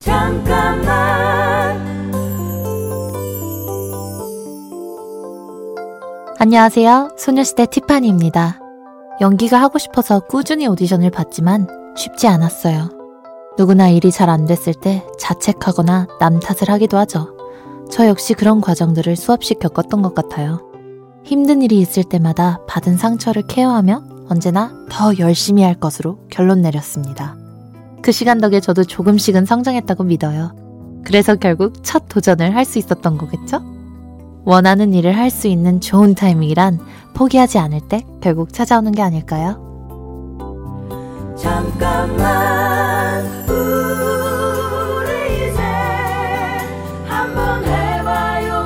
잠깐만 안녕하세요. 소녀시대 티파니입니다. 연기가 하고 싶어서 꾸준히 오디션을 봤지만 쉽지 않았어요. 누구나 일이 잘 안 됐을 때 자책하거나 남 탓을 하기도 하죠. 저 역시 그런 과정들을 수없이 겪었던 것 같아요. 힘든 일이 있을 때마다 받은 상처를 케어하며 언제나 더 열심히 할 것으로 결론 내렸습니다. 그 시간 덕에 저도 조금씩은 성장했다고 믿어요. 그래서 결국 첫 도전을 할 수 있었던 거겠죠? 원하는 일을 할 수 있는 좋은 타이밍이란 포기하지 않을 때 결국 찾아오는 게 아닐까요? 잠깐만 우리 이제 한번 해봐요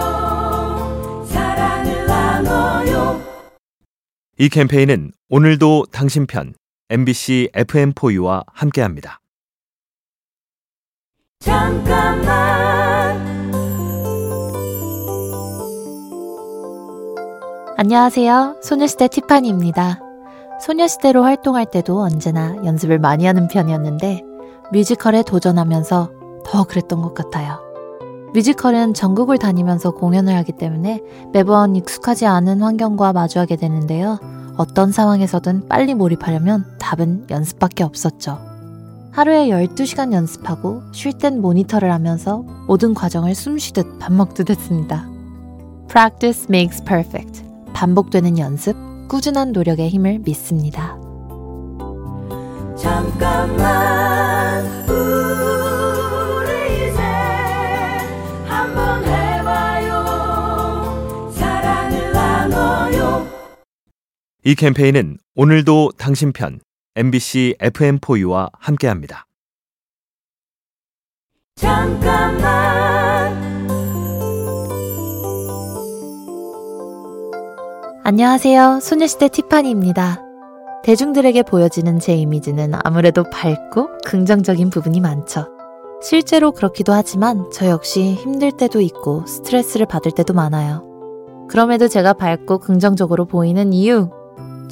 사랑을 나눠요 이 캠페인은 오늘도 당신 편 MBC FM4U와 함께합니다. 잠깐만 안녕하세요. 소녀시대 티파니입니다. 소녀시대로 활동할 때도 언제나 연습을 많이 하는 편이었는데 뮤지컬에 도전하면서 더 그랬던 것 같아요. 뮤지컬은 전국을 다니면서 공연을 하기 때문에 매번 익숙하지 않은 환경과 마주하게 되는데요. 어떤 상황에서든 빨리 몰입하려면 답은 연습밖에 없었죠. 하루에 12시간 연습하고 쉴 땐 모니터를 하면서 모든 과정을 숨 쉬듯 밥 먹듯 했습니다. Practice makes perfect. 반복되는 연습, 꾸준한 노력의 힘을 믿습니다. 잠깐만 우리 이제 한번 해봐요 사랑을 나눠요 이 캠페인은 오늘도 당신 편 MBC FM4U와 함께합니다. 잠깐만 안녕하세요. 소녀시대 티파니입니다. 대중들에게 보여지는 제 이미지는 아무래도 밝고 긍정적인 부분이 많죠. 실제로 그렇기도 하지만 저 역시 힘들 때도 있고 스트레스를 받을 때도 많아요. 그럼에도 제가 밝고 긍정적으로 보이는 이유.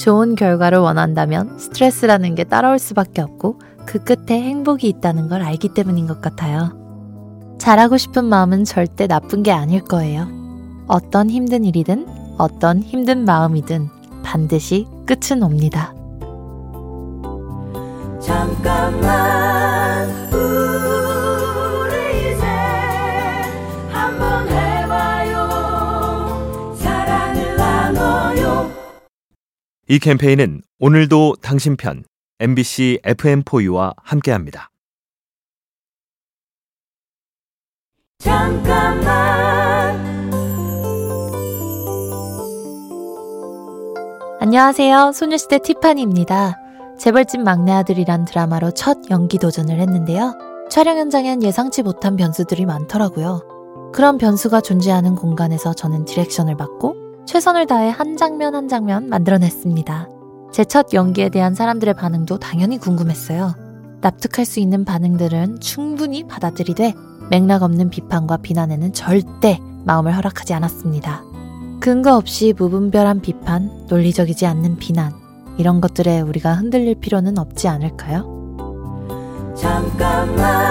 좋은 결과를 원한다면 스트레스라는 게 따라올 수밖에 없고 그 끝에 행복이 있다는 걸 알기 때문인 것 같아요. 잘하고 싶은 마음은 절대 나쁜 게 아닐 거예요. 어떤 힘든 일이든 어떤 힘든 마음이든 반드시 끝은 옵니다. 잠깐만 이 캠페인은 오늘도 당신 편 MBC FM4U와 함께합니다. 잠깐만 안녕하세요. 소녀시대 티파니입니다. 재벌집 막내 아들이란 드라마로 첫 연기 도전을 했는데요. 촬영 현장엔 예상치 못한 변수들이 많더라고요. 그런 변수가 존재하는 공간에서 저는 디렉션을 받고 최선을 다해 한 장면 한 장면 만들어냈습니다. 제 첫 연기에 대한 사람들의 반응도 당연히 궁금했어요. 납득할 수 있는 반응들은 충분히 받아들이되 맥락 없는 비판과 비난에는 절대 마음을 허락하지 않았습니다. 근거 없이 무분별한 비판, 논리적이지 않는 비난, 이런 것들에 우리가 흔들릴 필요는 없지 않을까요? 잠깐만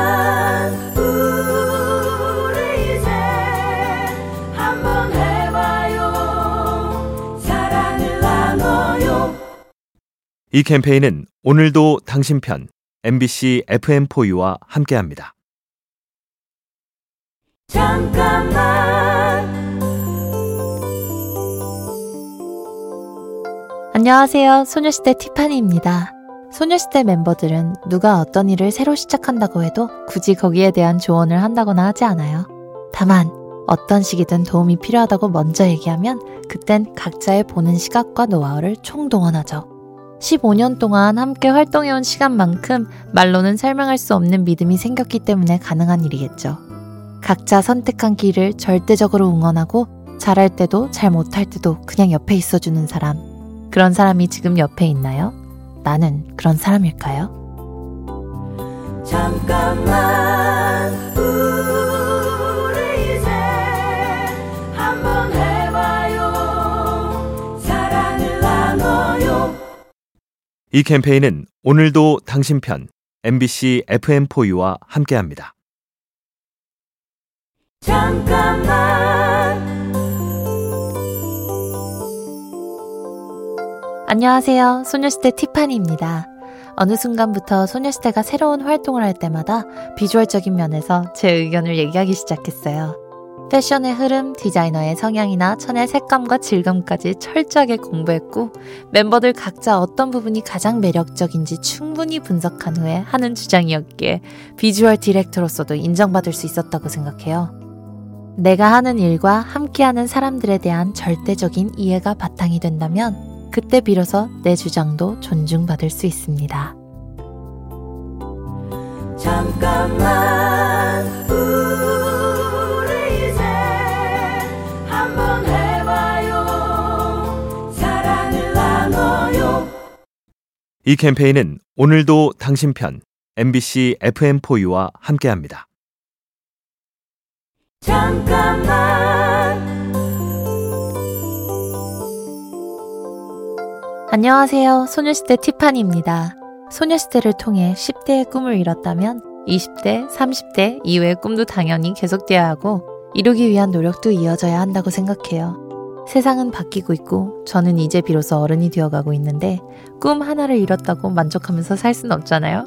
이 캠페인은 오늘도 당신 편 MBC FM4U와 함께합니다. 잠깐만 안녕하세요. 소녀시대 티파니입니다. 소녀시대 멤버들은 누가 어떤 일을 새로 시작한다고 해도 굳이 거기에 대한 조언을 한다거나 하지 않아요. 다만, 어떤 시기든 도움이 필요하다고 먼저 얘기하면 그땐 각자의 보는 시각과 노하우를 총동원하죠. 15년 동안 함께 활동해온 시간만큼 말로는 설명할 수 없는 믿음이 생겼기 때문에 가능한 일이겠죠. 각자 선택한 길을 절대적으로 응원하고 잘할 때도 잘 못할 때도 그냥 옆에 있어주는 사람. 그런 사람이 지금 옆에 있나요? 나는 그런 사람일까요? 잠깐만 이 캠페인은 오늘도 당신 편 MBC FM4U와 함께합니다. 잠깐만 안녕하세요. 소녀시대 티파니입니다. 어느 순간부터 소녀시대가 새로운 활동을 할 때마다 비주얼적인 면에서 제 의견을 얘기하기 시작했어요. 패션의 흐름, 디자이너의 성향이나 천의 색감과 질감까지 철저하게 공부했고 멤버들 각자 어떤 부분이 가장 매력적인지 충분히 분석한 후에 하는 주장이었기에 비주얼 디렉터로서도 인정받을 수 있었다고 생각해요. 내가 하는 일과 함께하는 사람들에 대한 절대적인 이해가 바탕이 된다면 그때 비로소 내 주장도 존중받을 수 있습니다. 잠깐만 이 캠페인은 오늘도 당신 편 MBC FM4U와 함께합니다. 잠깐만 안녕하세요. 소녀시대 티파니입니다. 소녀시대를 통해 10대의 꿈을 이뤘다면 20대, 30대 이후의 꿈도 당연히 계속돼야 하고 이루기 위한 노력도 이어져야 한다고 생각해요. 세상은 바뀌고 있고 저는 이제 비로소 어른이 되어가고 있는데 꿈 하나를 이뤘다고 만족하면서 살 수는 없잖아요.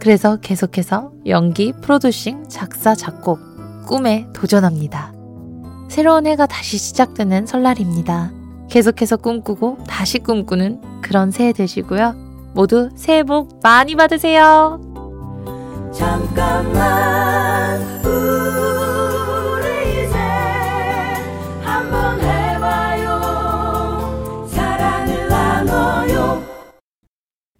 그래서 계속해서 연기, 프로듀싱, 작사, 작곡, 꿈에 도전합니다. 새로운 해가 다시 시작되는 설날입니다. 계속해서 꿈꾸고 다시 꿈꾸는 그런 새해 되시고요. 모두 새해 복 많이 받으세요. 잠깐만